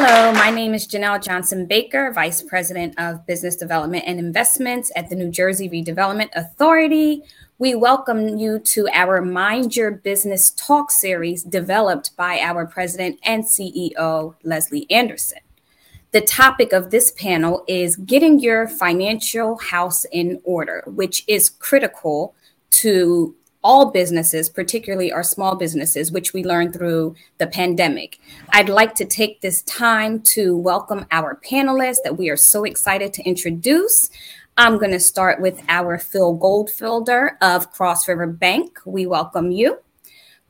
Hello, my name is Jenell Johnson Baker, Vice President of Business Development and Investments at the New Jersey Redevelopment Authority. We welcome you to our Mind Your Business Talk series developed by our President and CEO, Leslie Anderson. The topic of this panel is getting your financial house in order, which is critical to all businesses, particularly our small businesses, which we learned through the pandemic. I'd like to take this time to welcome our panelists that we are so excited to introduce. I'm going to start with our Phil Goldfeder of Cross River Bank. We welcome you.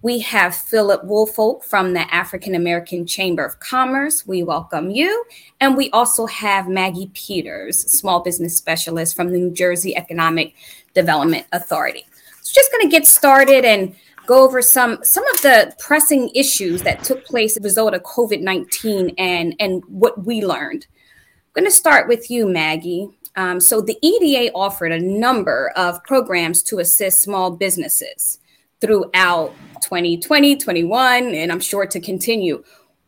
We have Philip Woolfolk from the African American Chamber of Commerce. We welcome you. And we also have Maggie Peters, small business specialist from the New Jersey Economic Development Authority. So just going to get started and go over some some of the pressing issues that took place as a result of COVID-19 and and what we learned. I'm going to start with you, Maggie. Um, so the EDA offered a number of programs to assist small businesses throughout 2020, 21, and I'm sure to continue.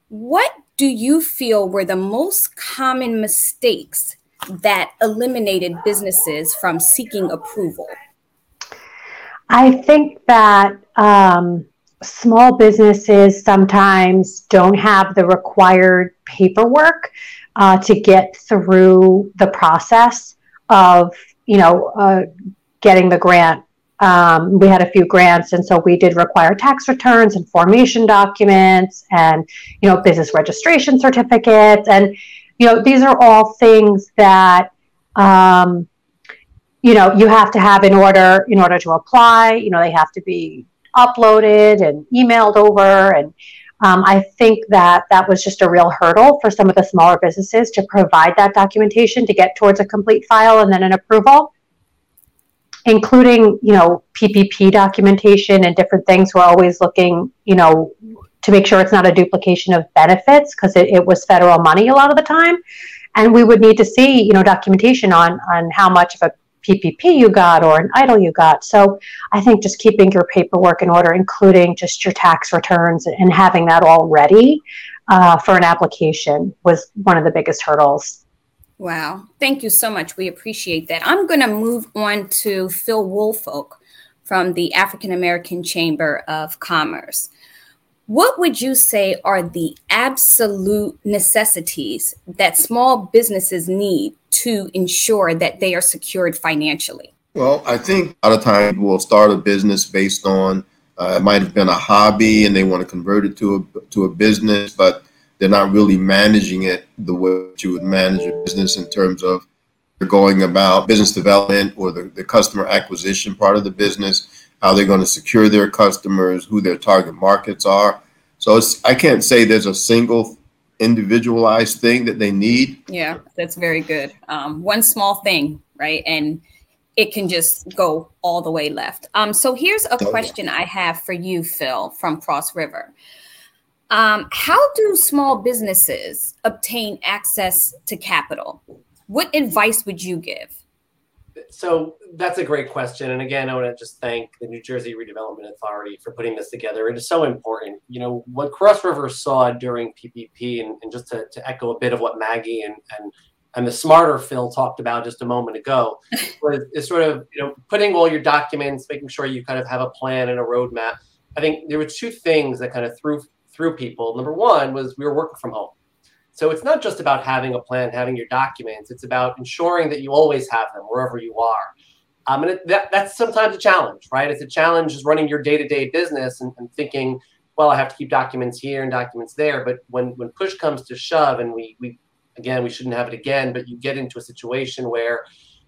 What do you feel were the most common mistakes that eliminated businesses from seeking approval? I think that um, small businesses sometimes don't have the required paperwork uh, to get through the process of, you know, uh, getting the grant. Um, we had a few grants, and so we did require tax returns and formation documents, and you know business registration certificates, and you know these are all things that um, you know you have to have in order in order to apply. You know they have to be uploaded and emailed over, and um, I think that that was just a real hurdle for some of the smaller businesses to provide that documentation to get towards a complete file and then an approval including you know ppp documentation and different things we're always looking you know to make sure it's not a duplication of benefits because it, it, was federal money a lot of the time and we would need to see you know documentation on on how much of a ppp you got or an EIDL you got so i think just keeping your paperwork in order including just your tax returns and having that all ready uh, for an application was one of the biggest hurdles Wow. Thank you so much. We appreciate that. I'm going to move on to Phil Woolfolk from the African American Chamber of Commerce. What would you say are the absolute necessities that small businesses need to ensure that they are secured financially? Well, I think a lot of times we'll start a business based on uh, it might have been a hobby and they want to convert it to a to a business, but they're not really managing it the way you would manage a business in terms of going about business development or the, the customer acquisition part of the business, how they're going to secure their customers, who their target markets are. So it's, I can't say there's a single individualized thing that they need. Yeah, that's very good. Um, one small thing, right? And it can just go all the way left. Um, so here's a question I have for you, Phil, from Cross River. Um, how do small businesses obtain access to capital? What advice would you give? So that's a great question. And again, I want to just thank the New Jersey Redevelopment Authority for putting this together. It is so important. You know, what Cross River saw during PPP, and, and just to, to, echo a bit of what Maggie and, and and the smarter Phil talked about just a moment ago, was is sort of you know putting all your documents, making sure you kind of have a plan and a roadmap. I think there were two things that kind of threw threw people. Number one was we were working from home. So it's not just about having a plan, having your documents. It's about ensuring that you always have them wherever you are. Um, and it, that, that's sometimes a challenge, right? It's a challenge is running your day-to-day business and, and, thinking, well, I have to keep documents here and documents there. But when when push comes to shove, and we we again we shouldn't have it again, but you get into a situation where,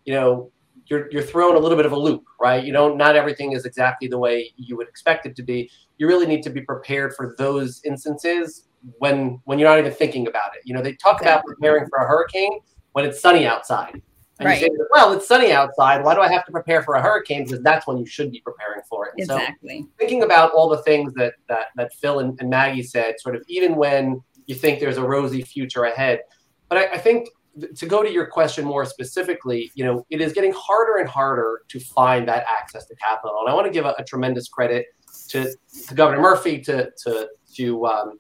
you know, you're you're thrown a little bit of a loop, right? You don't not everything is exactly the way you would expect it to be. You really need to be prepared for those instances when when you're not even thinking about it. You know, they talk exactly. about preparing for a hurricane when it's sunny outside. And right. you say, well, it's sunny outside. Why do I have to prepare for a hurricane? Because that's when you should be preparing for it. And exactly. So thinking about all the things that that that Phil and, and Maggie said, sort of even when you think there's a rosy future ahead. But I, I think to go to your question more specifically, you know, it is getting harder and harder to find that access to capital. And I want to give a, a tremendous credit to, to Governor Murphy, to to to, um,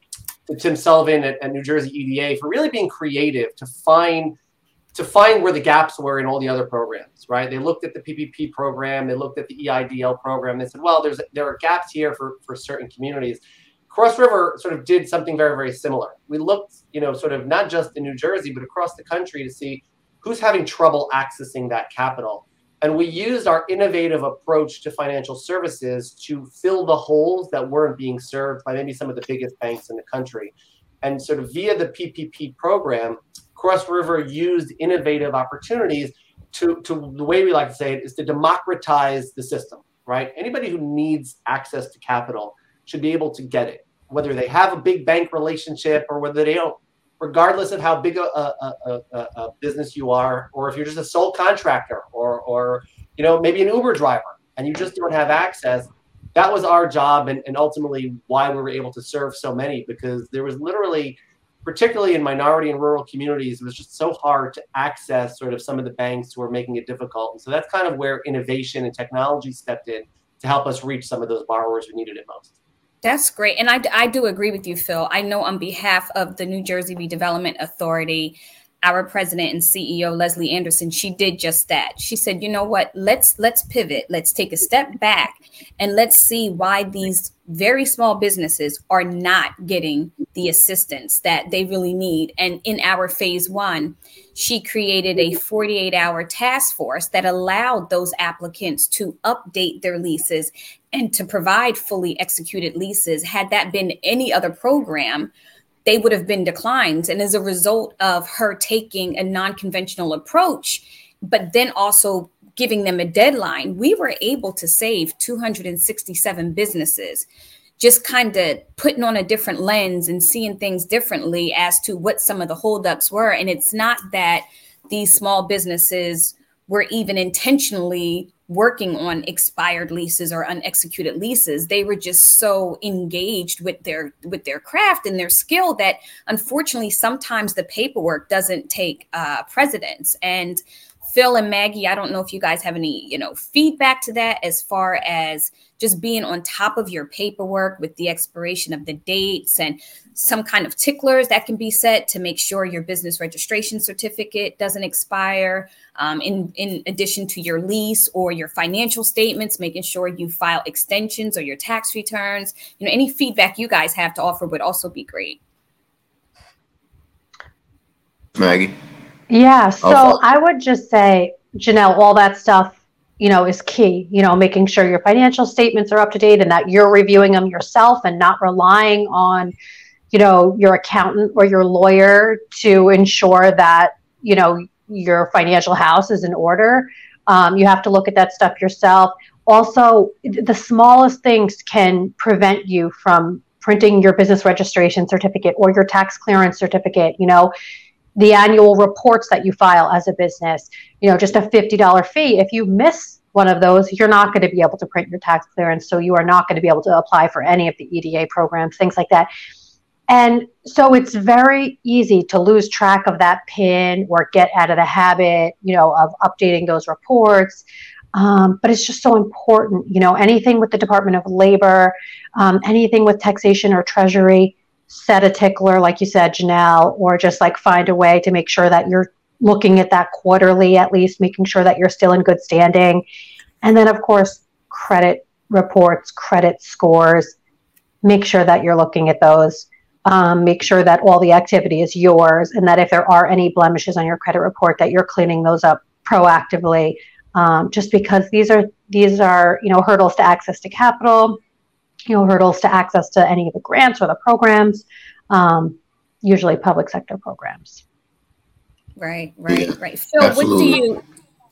to Tim Sullivan at, at New Jersey EDA for really being creative to find to find where the gaps were in all the other programs, right? They looked at the PPP program, they looked at the EIDL program, they said, well, there's there are gaps here for, for certain communities. Cross River sort of did something very, very similar. We looked, you know, sort of not just in New Jersey, but across the country to see who's having trouble accessing that capital. And we used our innovative approach to financial services to fill the holes that weren't being served by maybe some of the biggest banks in the country. And sort of via the PPP program, Cross River used innovative opportunities to, to the way we like to say it is to democratize the system, right? Anybody who needs access to capital should be able to get it, whether they have a big bank relationship or whether they don't, regardless of how big a, a, a, a business you are, or if you're just a sole contractor or, or you know, maybe an Uber driver and you just don't have access. That was our job and, and ultimately why we were able to serve so many because there was literally – particularly in minority and rural communities, it was just so hard to access sort of some of the banks who were making it difficult. And so that's kind of where innovation and technology stepped in to help us reach some of those borrowers who needed it most. That's great. And I, I do agree with you, Phil. I know on behalf of the New Jersey Redevelopment Authority, our president and CEO Leslie Anderson, she did just that. She said, "You know what? Let's let's pivot. Let's take a step back and let's see why these very small businesses are not getting the assistance that they really need." And in our phase 1, she created a 48-hour task force that allowed those applicants to update their leases and to provide fully executed leases. Had that been any other program, they would have been declined. And as a result of her taking a non conventional approach, but then also giving them a deadline, we were able to save 267 businesses. Just kind of putting on a different lens and seeing things differently as to what some of the holdups were. And it's not that these small businesses were even intentionally working on expired leases or unexecuted leases they were just so engaged with their with their craft and their skill that unfortunately sometimes the paperwork doesn't take uh, precedence. And Phil and Maggie, I don't know if you guys have any, you know, feedback to that as far as just being on top of your paperwork with the expiration of the dates and some kind of ticklers that can be set to make sure your business registration certificate doesn't expire. Um, in in addition to your lease or your financial statements, making sure you file extensions or your tax returns. You know, any feedback you guys have to offer would also be great. Maggie. Yeah. So I would just say, Jenell, all that stuff, you know, is key. You know, making sure your financial statements are up to date and that you're reviewing them yourself and not relying on, you know, your accountant or your lawyer to ensure that, you know, your financial house is in order. Um, you have to look at that stuff yourself. Also, the smallest things can prevent you from printing your business registration certificate or your tax clearance certificate. You know, the annual reports that you file as a business, you know, just a $50 fee. If you miss one of those, you're not going to be able to print your tax clearance. So you are not going to be able to apply for any of the EDA programs, things like that. And so it's very easy to lose track of that PIN or get out of the habit, you know, of updating those reports. Um, but it's just so important, you know, anything with the Department of Labor, um, anything with taxation or treasury, set a tickler, like you said, Jenell, or just like find a way to make sure that you're looking at that quarterly at least, making sure that you're still in good standing. And then, of course, credit reports, credit scores, make sure that you're looking at those. Um, make sure that all the activity is yours and that if there are any blemishes on your credit report that you're cleaning those up proactively um, just because these are these are you know hurdles to access to capital you know hurdles to access to any of the grants or the programs um, usually public sector programs. Right right yeah, right. Phil absolutely. what do you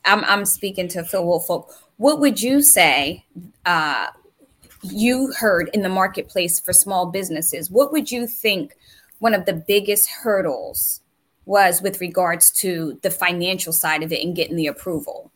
I'm, I'm speaking to phil woolfolk what would you say uh, you heard in the marketplace for small businesses? What would you think one of the biggest hurdles was with regards to the financial side of it and getting the approval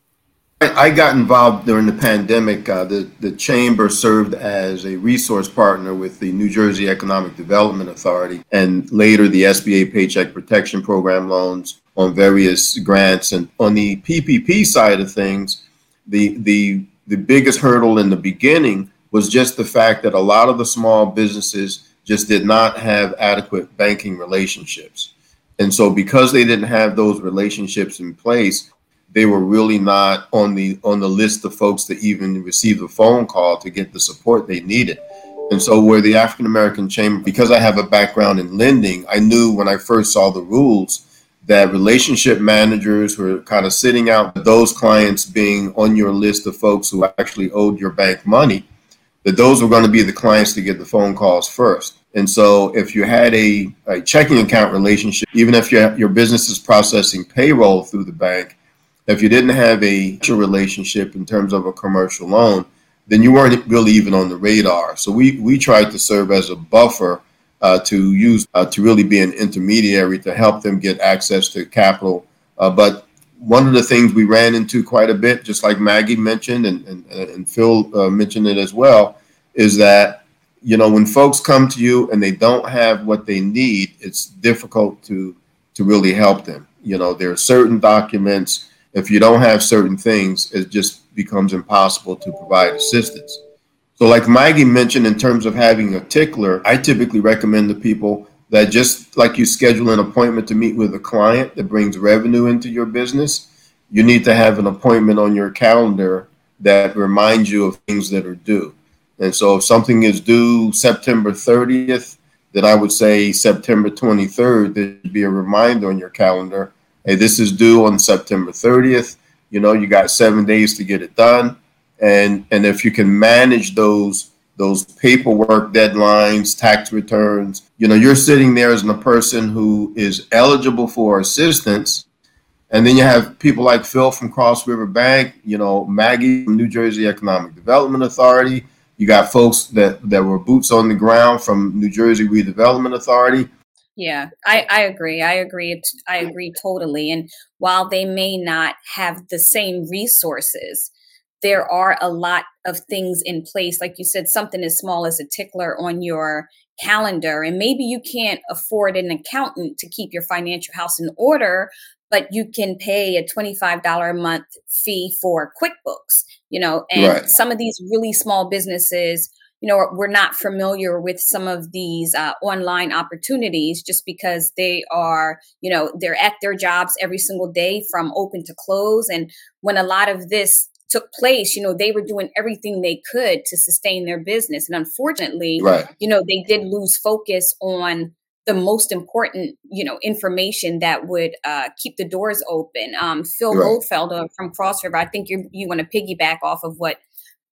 I got involved during the pandemic. Uh, the, the chamber served as a resource partner with the New Jersey Economic Development Authority and later the SBA Paycheck Protection Program loans on various grants. And on the PPP side of things, the, the, the biggest hurdle in the beginning was just the fact that a lot of the small businesses just did not have adequate banking relationships. And so because they didn't have those relationships in place, they were really not on the on the list of folks to even receive a phone call to get the support they needed. And so where the African American Chamber, because I have a background in lending, I knew when I first saw the rules that relationship managers were kind of sitting out those clients being on your list of folks who actually owed your bank money, that those were going to be the clients to get the phone calls first. And so if you had a, a checking account relationship, even if your, your business is processing payroll through the bank, if you didn't have a relationship in terms of a commercial loan, then you weren't really even on the radar. So we, we tried to serve as a buffer uh, to use uh, to really be an intermediary to help them get access to capital. Uh, but one of the things we ran into quite a bit, just like Maggie mentioned and, and, and Phil uh, mentioned it as well, is that you know when folks come to you and they don't have what they need, it's difficult to to really help them. You know, there are certain documents. If you don't have certain things, it just becomes impossible to provide assistance. So, like Maggie mentioned, in terms of having a tickler, I typically recommend to people that just like you schedule an appointment to meet with a client that brings revenue into your business, you need to have an appointment on your calendar that reminds you of things that are due. And so, if something is due September 30th, then I would say September 23rd, there'd be a reminder on your calendar. Hey, this is due on September 30th. You know, you got seven days to get it done and and if you can manage those those paperwork deadlines, tax returns, you know, you're sitting there as a person who is eligible for assistance. And then you have people like Phil from Cross River Bank, you know, Maggie from New Jersey Economic Development Authority. You got folks that, that were boots on the ground from New Jersey Redevelopment Authority. Yeah, I, I agree. I agree. I agree totally. And while they may not have the same resources, there are a lot of things in place. Like you said, something as small as a tickler on your calendar. And maybe you can't afford an accountant to keep your financial house in order, but you can pay a $25 a month fee for QuickBooks, you know, and right. some of these really small businesses, you know, we're not familiar with some of these uh, online opportunities just because they are, you know, they're at their jobs every single day from open to close. And when a lot of this took place, you know, they were doing everything they could to sustain their business. And unfortunately, right. you know, they did lose focus on the most important, you know, information that would uh, keep the doors open. Um, Phil right. Goldfeder from Cross River, I think you you want to piggyback off of what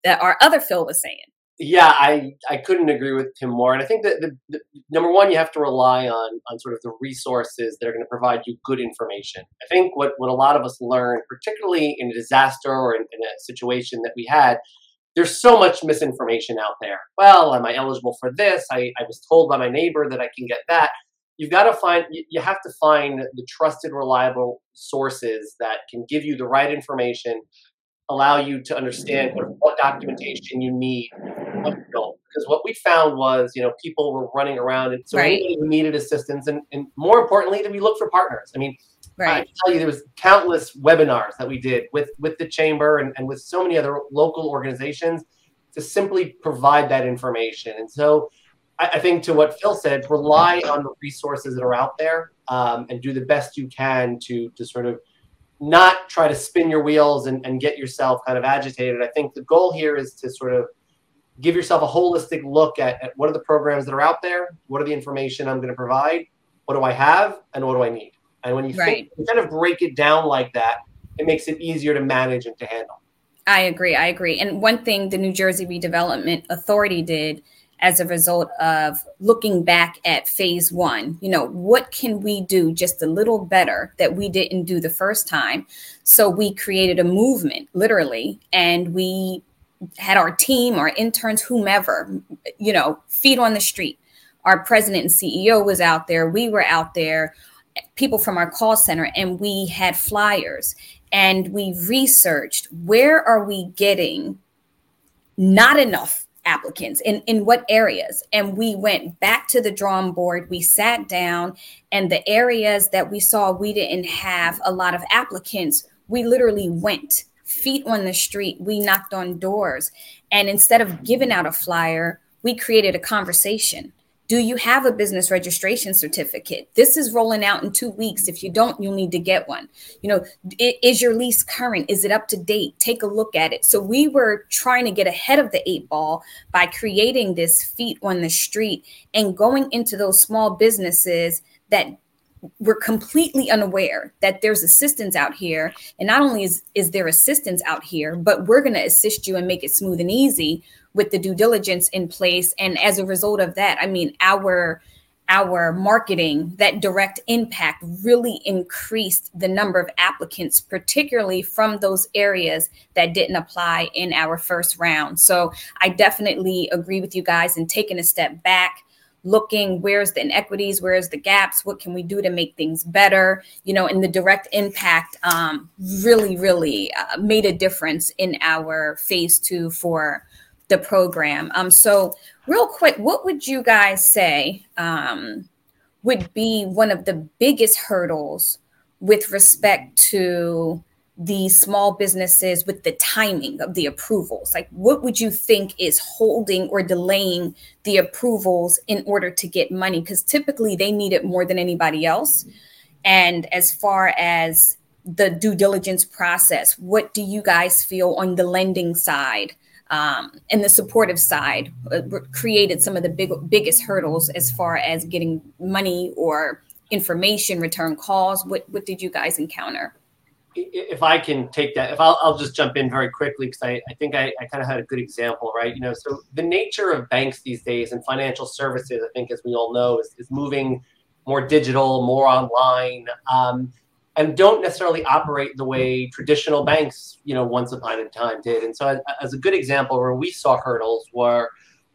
the, our other Phil was saying. Yeah, I, I couldn't agree with him more. And I think that the, the, number one, you have to rely on on sort of the resources that are going to provide you good information. I think what, what a lot of us learn, particularly in a disaster or in, in a situation that we had, there's so much misinformation out there. Well, am I eligible for this? I, I was told by my neighbor that I can get that. You've got to find, you have to find the trusted, reliable sources that can give you the right information allow you to understand what documentation you need. Because what we found was, you know, people were running around, and so right. who needed assistance, and, and more importantly, that we look for partners. I mean, right. I can tell you there was countless webinars that we did with with the chamber and, and with so many other local organizations to simply provide that information. And so, I, I think to what Phil said, rely on the resources that are out there um, and do the best you can to to sort of not try to spin your wheels and, and get yourself kind of agitated. I think the goal here is to sort of give yourself a holistic look at, at what are the programs that are out there, what are the information I'm going to provide, what do I have, and what do I need. And when you, right. think, you kind of break it down like that, it makes it easier to manage and to handle. I agree. I agree. And one thing the New Jersey Redevelopment Authority did as a result of looking back at phase one. You know, what can we do just a little better that we didn't do the first time? So we created a movement, literally, and we had our team, our interns, whomever, you know, feet on the street. Our president and CEO was out there. We were out there, people from our call center, and we had flyers and we researched where are we getting not enough applicants in in what areas? And we went back to the drawing board we sat down and the areas that we saw we didn't have a lot of applicants we literally went feet on the street we knocked on doors. And instead of giving out a flyer we created a conversation do you have a business registration certificate? This is rolling out in two weeks. If you don't, you'll need to get one. You know, is your lease current? Is it up to date? Take a look at it. So we were trying to get ahead of the eight ball by creating this feet on the street and going into those small businesses that we're completely unaware that there's assistance out here and not only is, is there assistance out here but we're going to assist you and make it smooth and easy with the due diligence in place. And as a result of that i mean our our marketing that direct impact really increased the number of applicants particularly from those areas that didn't apply in our first round. So i definitely agree with you guys in taking a step back looking where's the inequities where's the gaps what can we do to make things better? You know and the direct impact um, really really uh, made a difference in our phase two for the program um, so real quick what would you guys say um, would be one of the biggest hurdles with respect to the small businesses with the timing of the approvals? Like, what would you think is holding or delaying the approvals in order to get money? Because typically they need it more than anybody else. And as far as the due diligence process, what do you guys feel on the lending side? Um, and the supportive side uh, created some of the big, biggest hurdles as far as getting money or information, return calls. What, what did you guys encounter? if I can take that, if I'll, I'll just jump in very quickly because I, I think I, I kind of had a good example, right? You know, so the nature of banks these days and financial services, I think, as we all know, is, is moving more digital, more online, um, and don't necessarily operate the way traditional banks, you know, once upon a time did. And so, as, as a good example, where we saw hurdles were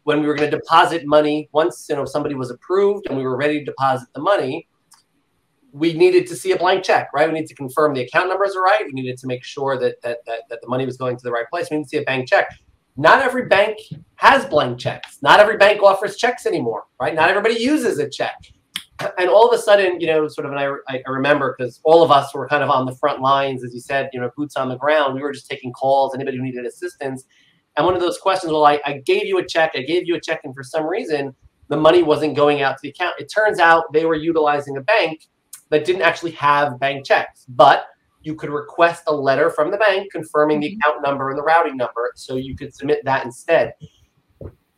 when we were going to deposit money. Once you know somebody was approved and we were ready to deposit the money we needed to see a blank check, right? We need to confirm the account numbers are right. We needed to make sure that, that that that the money was going to the right place. We need to see a bank check. Not every bank has blank checks. Not every bank offers checks anymore, right? Not everybody uses a check. And all of a sudden, you know, sort of, and I, I remember because all of us were kind of on the front lines, as you said, you know, boots on the ground. We were just taking calls, anybody who needed assistance. And one of those questions, well, I, I gave you a check, I gave you a check, and for some reason, the money wasn't going out to the account. It turns out they were utilizing a bank that didn't actually have bank checks, but you could request a letter from the bank confirming the mm-hmm. account number and the routing number, so you could submit that instead.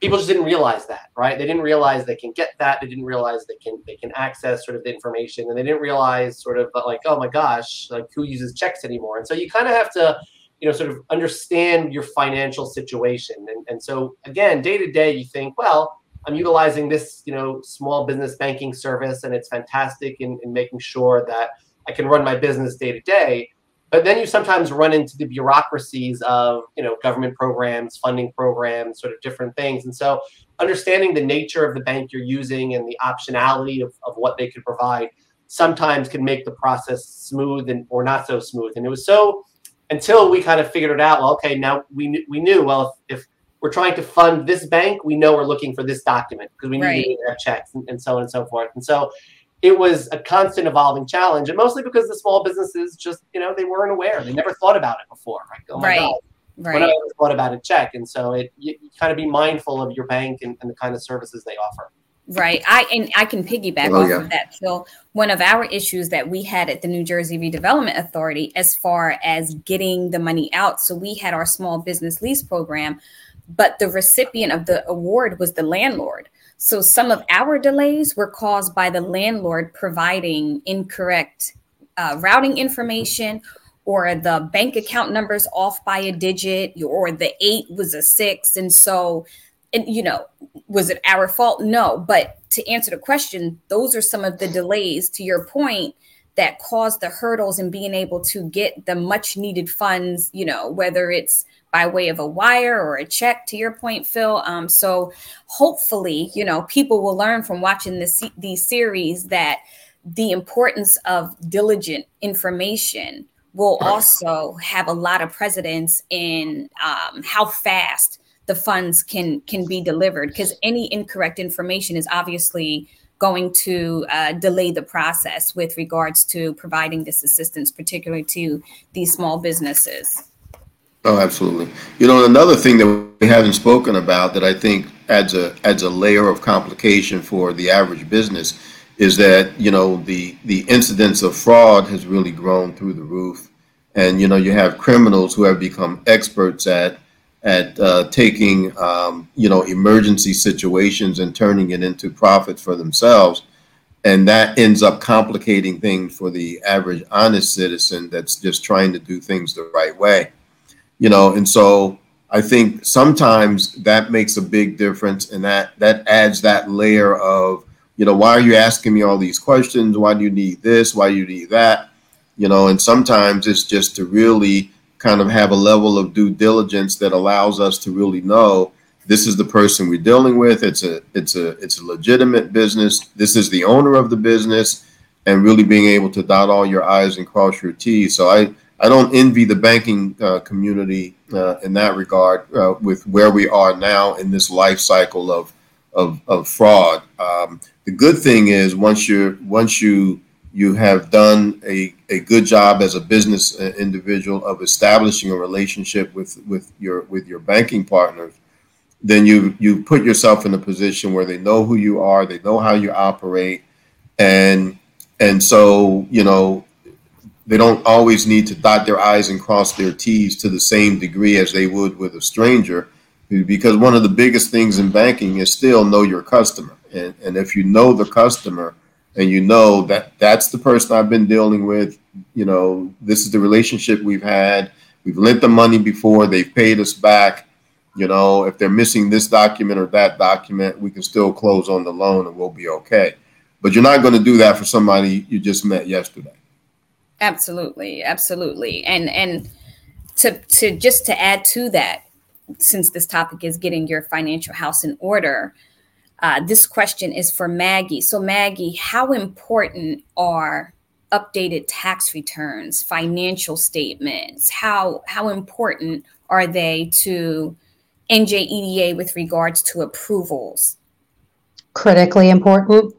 People just didn't realize that, right? They didn't realize they can get that. They didn't realize they can they can access sort of the information, and they didn't realize sort of uh, like, oh my gosh, like who uses checks anymore? And so you kind of have to, you know, sort of understand your financial situation. And and so again, day to day, you think, well, I'm utilizing this, you know, small business banking service, and it's fantastic in, in making sure that I can run my business day to day. But then you sometimes run into the bureaucracies of, you know, government programs, funding programs, sort of different things. And so, understanding the nature of the bank you're using and the optionality of, of what they could provide sometimes can make the process smooth and or not so smooth. And it was so until we kind of figured it out. Well, okay, now we we knew well if, if we're trying to fund this bank, we know we're looking for this document because we need right. to have checks and, and so on and so forth. And so it was a constant evolving challenge, and mostly because the small businesses just, you know, they weren't aware. They never thought about it before. Right. Oh right. God. Right. When I thought about a check. And so it you, you kind of be mindful of your bank and, and the kind of services they offer. Right. I and I can piggyback oh, off yeah. of that. So one of our issues that we had at the New Jersey Redevelopment Authority as far as getting the money out. So we had our small business lease program but the recipient of the award was the landlord. So some of our delays were caused by the landlord providing incorrect uh, routing information or the bank account numbers off by a digit or the eight was a six. And so, and, you know, was it our fault? No. But to answer the question, those are some of the delays to your point that caused the hurdles in being able to get the much needed funds, you know, whether it's by way of a wire or a check to your point phil. Um, so hopefully you know people will learn from watching this these series that the importance of diligent information will also have a lot of precedence in um, how fast the funds can can be delivered because any incorrect information is obviously going to uh, delay the process with regards to providing this assistance particularly to these small businesses Oh, absolutely. You know, another thing that we haven't spoken about that I think adds a adds a layer of complication for the average business is that you know the the incidence of fraud has really grown through the roof, and you know you have criminals who have become experts at at uh, taking um, you know emergency situations and turning it into profit for themselves. And that ends up complicating things for the average honest citizen that's just trying to do things the right way you know and so i think sometimes that makes a big difference and that that adds that layer of you know why are you asking me all these questions why do you need this why do you need that you know and sometimes it's just to really kind of have a level of due diligence that allows us to really know this is the person we're dealing with. It's a it's a it's a legitimate business. This is the owner of the business, and really being able to dot all your I's and cross your T's. So I I don't envy the banking uh, community uh, in that regard uh, with where we are now in this life cycle of of, of fraud. Um, the good thing is once you once you you have done a, a good job as a business uh, individual of establishing a relationship with with your with your banking partners then you you put yourself in a position where they know who you are, they know how you operate, and and so you know they don't always need to dot their i's and cross their t's to the same degree as they would with a stranger because one of the biggest things in banking is still know your customer and, and if you know the customer and you know that that's the person i've been dealing with you know this is the relationship we've had we've lent them money before they've paid us back you know, if they're missing this document or that document, we can still close on the loan and we'll be okay. But you're not going to do that for somebody you just met yesterday. Absolutely, absolutely. And and to to just to add to that, since this topic is getting your financial house in order, uh, this question is for Maggie. So Maggie, how important are updated tax returns, financial statements? How how important are they to NJEDA with regards to approvals? Critically important.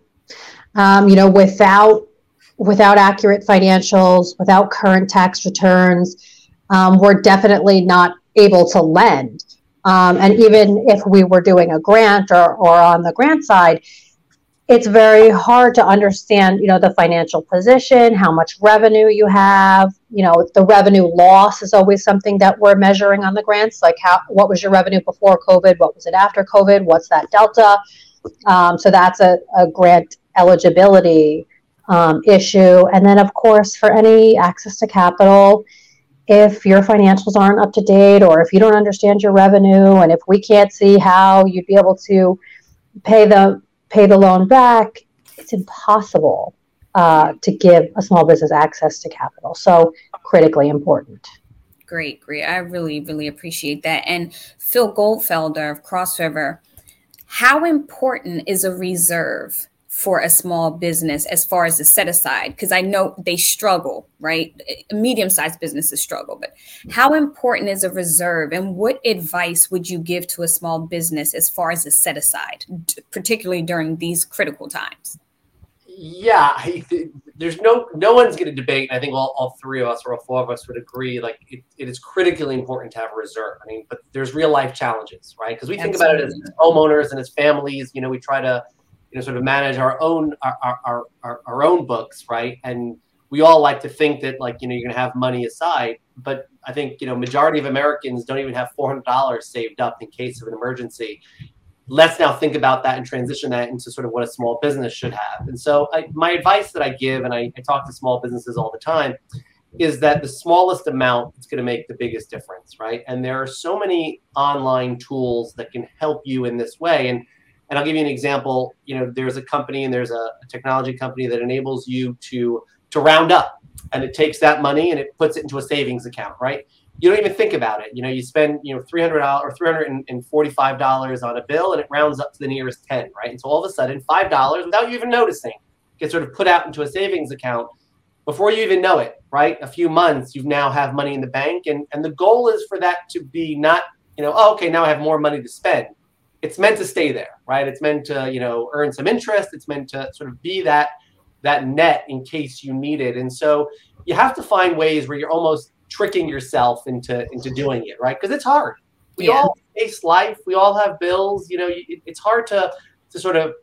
Um, you know, without without accurate financials, without current tax returns, um, we're definitely not able to lend. Um, and even if we were doing a grant or, or on the grant side, it's very hard to understand, you know, the financial position, how much revenue you have. You know, the revenue loss is always something that we're measuring on the grants. Like, how what was your revenue before COVID? What was it after COVID? What's that delta? Um, so that's a, a grant eligibility um, issue. And then, of course, for any access to capital, if your financials aren't up to date or if you don't understand your revenue and if we can't see how you'd be able to pay the pay the loan back, it's impossible uh, to give a small business access to capital. So, critically important. Great, great. I really, really appreciate that. And Phil Goldfeder of Cross River, how important is a reserve for a small business as far as the set aside? Because I know they struggle, right? Medium sized businesses struggle, but how important is a reserve and what advice would you give to a small business as far as the set aside, particularly during these critical times? Yeah, there's no no one's going to debate. And I think all, all three of us or all four of us would agree. Like it, it is critically important to have a reserve. I mean, but there's real life challenges, right? Because we think Absolutely. about it as homeowners and as families. You know, we try to you know sort of manage our own our, our, our, our own books right? And we all like to think that like you know you're going to have money aside but i think you know majority of americans don't even have $400 saved up in case of an emergency. Let's now think about that and transition that into sort of what a small business should have. And so I, my advice that i give and I, I talk to small businesses all the time is that the smallest amount is going to make the biggest difference right? And there are so many online tools that can help you in this way. And and I'll give you an example. You know, there's a company and there's a, technology company that enables you to to round up, and it takes that money and it puts it into a savings account, right? You don't even think about it. You know, you spend you know three hundred dollars or three hundred and forty five dollars on a bill, and it rounds up to the nearest ten, right? And so all of a sudden, five dollars without you even noticing gets sort of put out into a savings account before you even know it, right? A few months, you now have money in the bank, and and the goal is for that to be not you know, oh, okay, now I have more money to spend it's meant to stay there, right? It's meant to, you know, earn some interest. It's meant to sort of be that that net in case you need it. And so you have to find ways where you're almost tricking yourself into into doing it, right? Because it's hard. we yeah. all face life. We all have bills. You know, it, it's hard to to sort of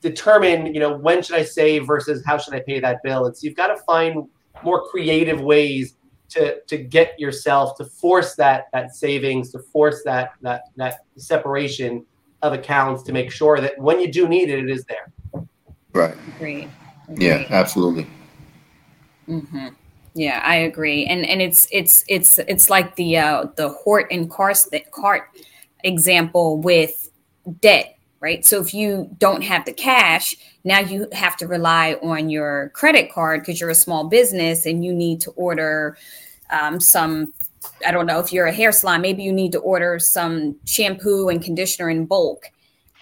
determine, you know, when should I save versus how should I pay that bill. And so you've got to find more creative ways to to get yourself to force that that savings, to force that that that separation of accounts to make sure that when you do need it, it is there. Right. Great. Yeah, absolutely. Mm-hmm. Yeah, I agree. And and it's it's it's it's like the uh the Hort and Cart cart example with debt, right? So if you don't have the cash, now you have to rely on your credit card because you're a small business and you need to order um, some I don't know if you're a hair salon, maybe you need to order some shampoo and conditioner in bulk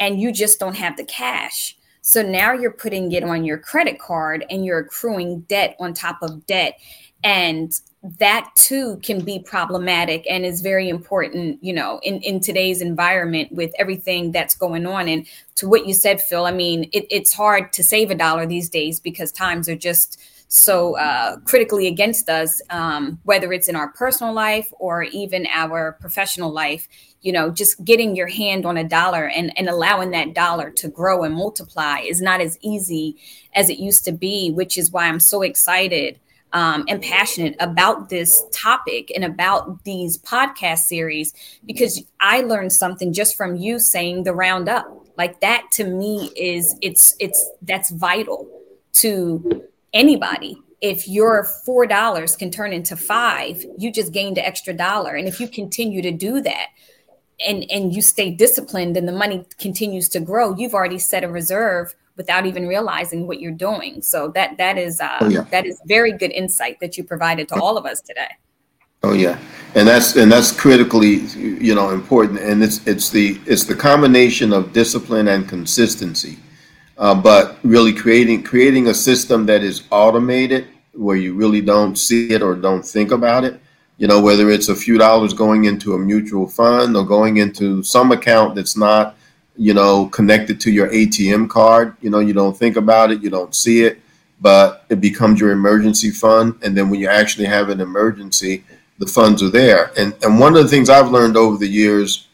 and you just don't have the cash. So now you're putting it on your credit card and you're accruing debt on top of debt. And that too can be problematic and is very important, you know, in, in today's environment with everything that's going on. And to what you said, Phil, I mean, it, it's hard to save a dollar these days because times are just so uh, critically against us, um, whether it's in our personal life or even our professional life. You know, just getting your hand on a dollar and, and allowing that dollar to grow and multiply is not as easy as it used to be, which is why I'm so excited um, and passionate about this topic and about these podcast series because I learned something just from you saying the roundup. Like that to me is it's it's that's vital to anybody. If your four dollars can turn into five, you just gained an extra dollar. And if you continue to do that, and and you stay disciplined and the money continues to grow, you've already set a reserve without even realizing what you're doing. So that that is uh, oh, yeah. that is very good insight that you provided to all of us today. Oh yeah, and that's and that's critically you know important, and it's it's the it's the combination of discipline and consistency, uh, but really creating creating a system that is automated where you really don't see it or don't think about it. You know, whether it's a few dollars going into a mutual fund or going into some account that's not you know, connected to your ATM card. You know, you don't think about it, you don't see it, but it becomes your emergency fund. And then when you actually have an emergency, the funds are there. And and one of the things I've learned over the years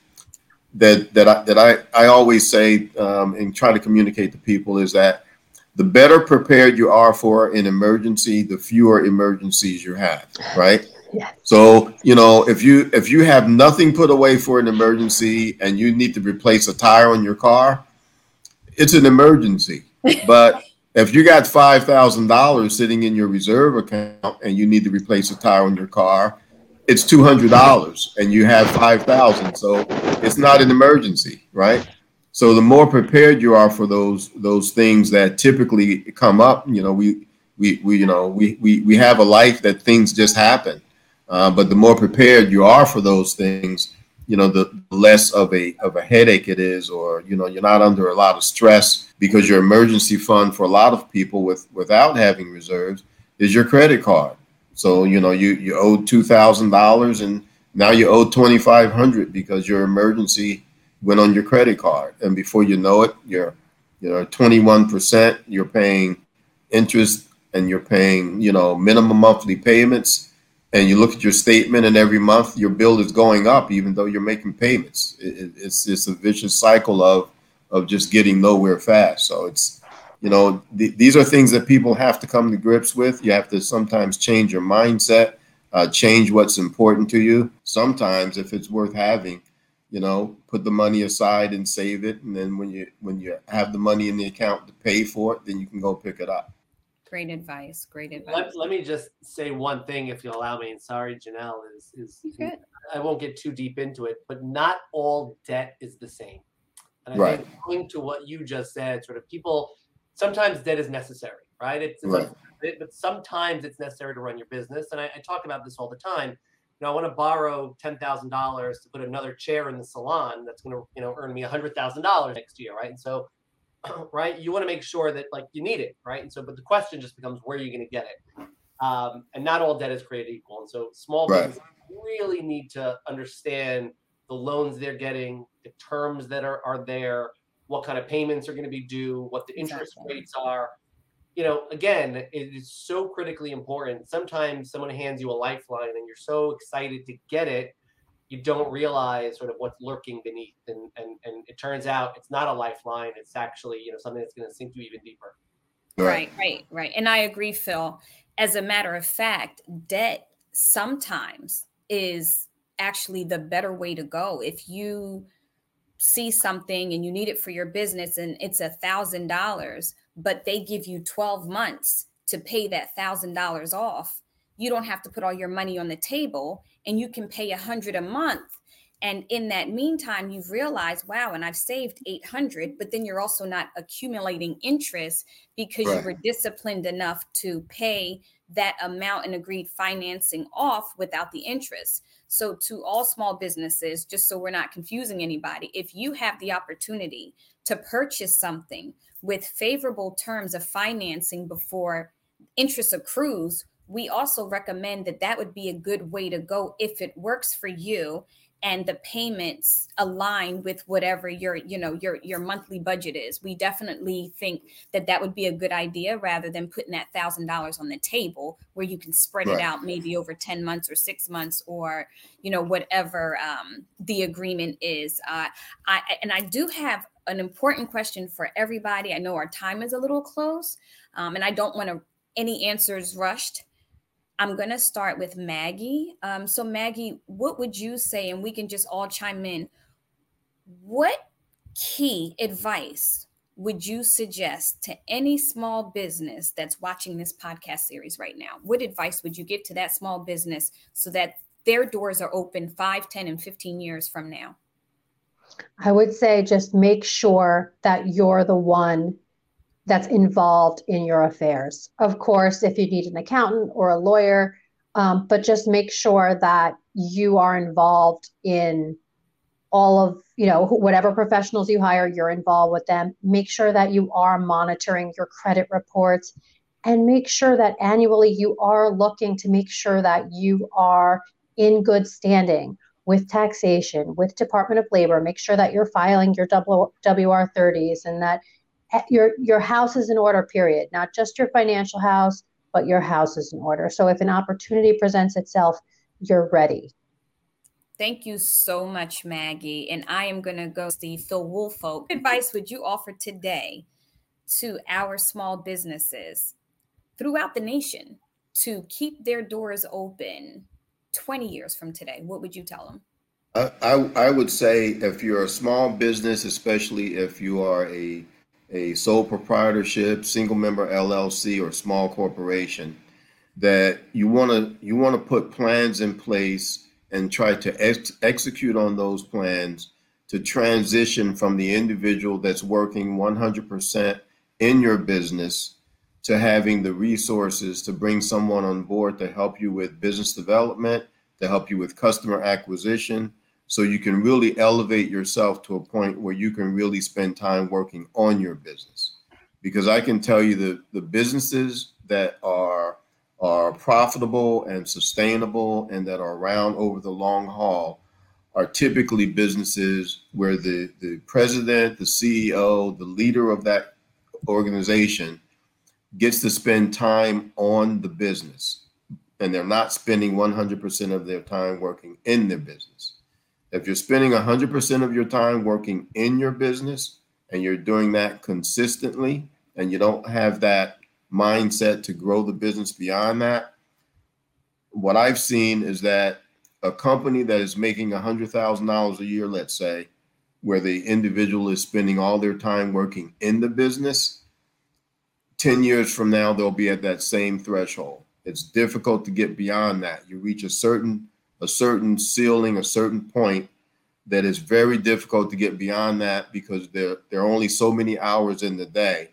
that that I that I, I always say um, and try to communicate to people is that the better prepared you are for an emergency, the fewer emergencies you have, right? So, you know, if you if you have nothing put away for an emergency and you need to replace a tire on your car, it's an emergency. but if you got five thousand dollars sitting in your reserve account and you need to replace a tire on your car, it's two hundred dollars and you have five thousand. So it's not an emergency, right? So the more prepared you are for those those things that typically come up, you know, we we, we you know we, we we have a life that things just happen uh, but the more prepared you are for those things, you know, the less of a of a headache it is, or you know, you're not under a lot of stress because your emergency fund for a lot of people with without having reserves is your credit card. So you know, you you owe two thousand dollars and now you owe twenty five hundred because your emergency went on your credit card, and before you know it, you're you know twenty one percent. You're paying interest and you're paying you know minimum monthly payments. And you look at your statement and every month your bill is going up even though you're making payments. It, it's it's a vicious cycle of of just getting nowhere fast. So it's you know th- these are things that people have to come to grips with you have to sometimes change your mindset uh, change what's important to you sometimes if it's worth having you know put the money aside and save it and then when you when you have the money in the account to pay for it then you can go pick it up Great advice. Great advice. Let, let me just say one thing, if you allow me. And sorry, Jenell, is is I won't get too deep into it, but not all debt is the same. And I right. think going to what you just said, sort of people sometimes debt is necessary, right? It's, it's right. Like, but sometimes it's necessary to run your business. And I, I talk about this all the time. You know, I want to borrow ten thousand dollars to put another chair in the salon that's going to, you know, earn me hundred thousand dollars next year, right? And so right? You want to make sure that like you need it, right? And so, but the question just becomes where are you going to get it? Um, and not all debt is created equal. And so, small right. businesses really need to understand the loans they're getting, the terms that are are there, what kind of payments are going to be due, what the interest exactly. rates are. You know, again, it is so critically important. Sometimes someone hands you a lifeline and you're so excited to get it you don't realize sort of what's lurking beneath and and, and it turns out it's not a lifeline it's actually you know something that's going to sink you even deeper right right right and i agree phil as a matter of fact debt sometimes is actually the better way to go if you see something and you need it for your business and it's a thousand dollars but they give you 12 months to pay that thousand dollars off you don't have to put all your money on the table and you can pay a hundred a month and in that meantime you've realized wow and i've saved 800 but then you're also not accumulating interest because right. you were disciplined enough to pay that amount and agreed financing off without the interest so to all small businesses just so we're not confusing anybody if you have the opportunity to purchase something with favorable terms of financing before interest accrues we also recommend that that would be a good way to go if it works for you and the payments align with whatever your you know your your monthly budget is. We definitely think that that would be a good idea rather than putting that thousand dollars on the table where you can spread right. it out maybe over 10 months or six months or you know whatever um, the agreement is. Uh, I, and i do have an important question for everybody. I know our time is a little close um, and i don't want to any answers rushed I'm going to start with Maggie. Um, so, Maggie, what would you say? And we can just all chime in. What key advice would you suggest to any small business that's watching this podcast series right now? What advice would you give to that small business so that their doors are open 5, 10, and 15 years from now? I would say just make sure that you're the one that's involved in your affairs. Of course, if you need an accountant or a lawyer, um, but just make sure that you are involved in all of you know whatever professionals you hire you're involved with them make sure that you are monitoring your credit reports and make sure that annually you are looking to make sure that you are in good standing with taxation with department of labor make sure that you're filing your wr30s and that Eh, your your house is in order period not just your financial house but your house is in order so if an opportunity presents itself you're ready Thank you so much, Maggie. And I am going to go see Phil Woolfolk. What advice would you offer today to our small businesses throughout the nation to keep their doors open 20 years from today? What would you tell them? I, I, I would say if you're a small business, especially if you are a a sole proprietorship, single member LLC, or small corporation, that you want to you want to put plans in place and try to ex- execute on those plans to transition from the individual that's working 100% in your business to having the resources to bring someone on board to help you with business development, to help you with customer acquisition, so you can really elevate yourself to a point where you can really spend time working on your business. Because i can tell you the the businesses that are are profitable and sustainable and that are around over the long haul are typically businesses where the the president the ceo the leader of that organization gets to spend time on the business. And they're not spending 100% of their time working in their business if you're spending 100% of your time working in your business and you're doing that consistently and you don't have that mindset to grow the business beyond that, what I've seen is that a company that is making $100,000 a year, let's say, where the individual is spending all their time working in the business, 10 years from now, they'll be at that same threshold. It's difficult to get beyond that. You reach a certain a certain ceiling, a certain point that is very difficult to get beyond that because there, there are only so many hours in the day.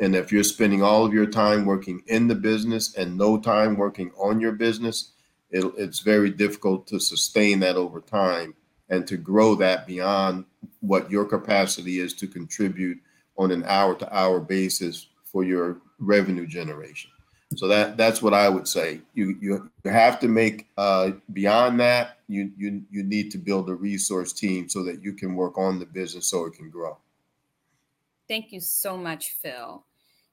And if you're spending all of your time working in the business and no time working on your business, it, it's very difficult to sustain that over time and to grow that beyond what your capacity is to contribute on an hour to hour basis for your revenue generation. So that that's what I would say. You you have to make uh, beyond that. You you you need to build a resource team so that you can work on the business so it can grow. Thank you so much, Phil.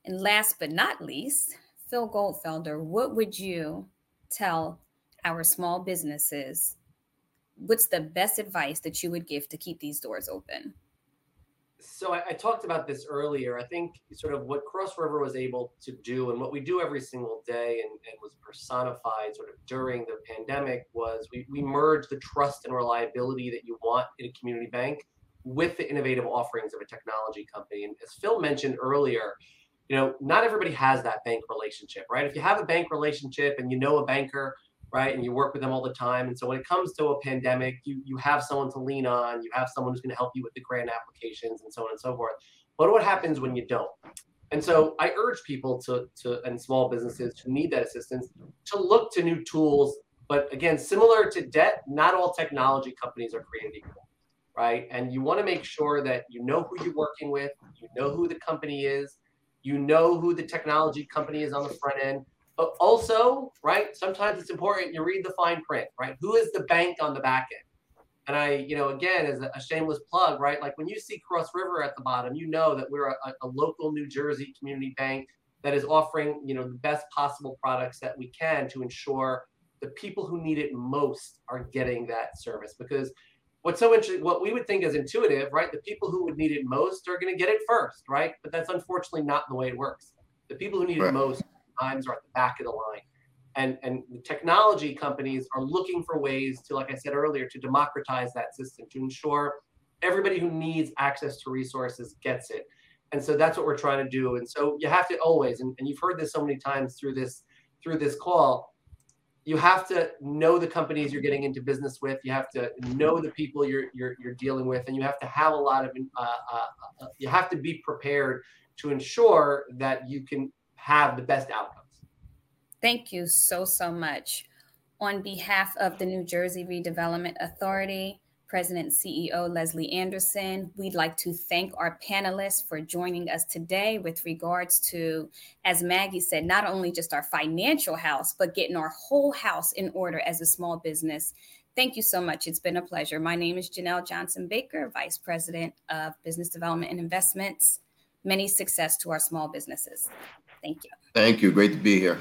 And last but not least, Phil Goldfeder, what would you tell our small businesses what's the best advice that you would give to keep these doors open? So I, I, talked about this earlier. I think sort of what Cross River was able to do and what we do every single day and, and was personified sort of during the pandemic was we, we merged the trust and reliability that you want in a community bank with the innovative offerings of a technology company. And as Phil mentioned earlier, you know, not everybody has that bank relationship, right? If you have a bank relationship and you know a banker, right, and you work with them all the time, and so when it comes to a pandemic, you you have someone to lean on, you have someone who's going to help you with the grant applications and so on and so forth. But what happens when you don't? And so I urge people to to and small businesses who need that assistance to look to new tools. But again, similar to debt, not all technology companies are created equal right? And you want to make sure that you know who you're working with, you know who the company is, you know who the technology company is on the front end. But also, right, sometimes it's important you read the fine print, right? Who is the bank on the back end? And I, you know, again, as a shameless plug, right? Like when you see Cross River at the bottom, you know that we're a, a local New Jersey community bank that is offering, you know, the best possible products that we can to ensure the people who need it most are getting that service because what's so interesting, what we would think is intuitive, right? The people who would need it most are going to get it first, right? But that's unfortunately not the way it works. The people who need right. it most times are at the back of the line. And, and the technology companies are looking for ways to, like I said earlier, to democratize that system to ensure everybody who needs access to resources gets it. And so that's what we're trying to do. And so you have to always, and, and you've heard this so many times through this through this call, you have to know the companies you're getting into business with. You have to know the people you're you're, you're dealing with, and you have to have a lot of. Uh, uh, uh, you have to be prepared to ensure that you can have the best outcomes. Thank you so so much. On behalf of the New Jersey Redevelopment Authority, President and CEO Leslie Anderson. We'd like to thank our panelists for joining us today with regards to, as Maggie said, not only just our financial house, but getting our whole house in order as a small business. Thank you so much. It's been a pleasure. My name is Jenell Johnson Baker, Vice President of Business Development and Investments. Many success to our small businesses. Thank you. Thank you. Great to be here.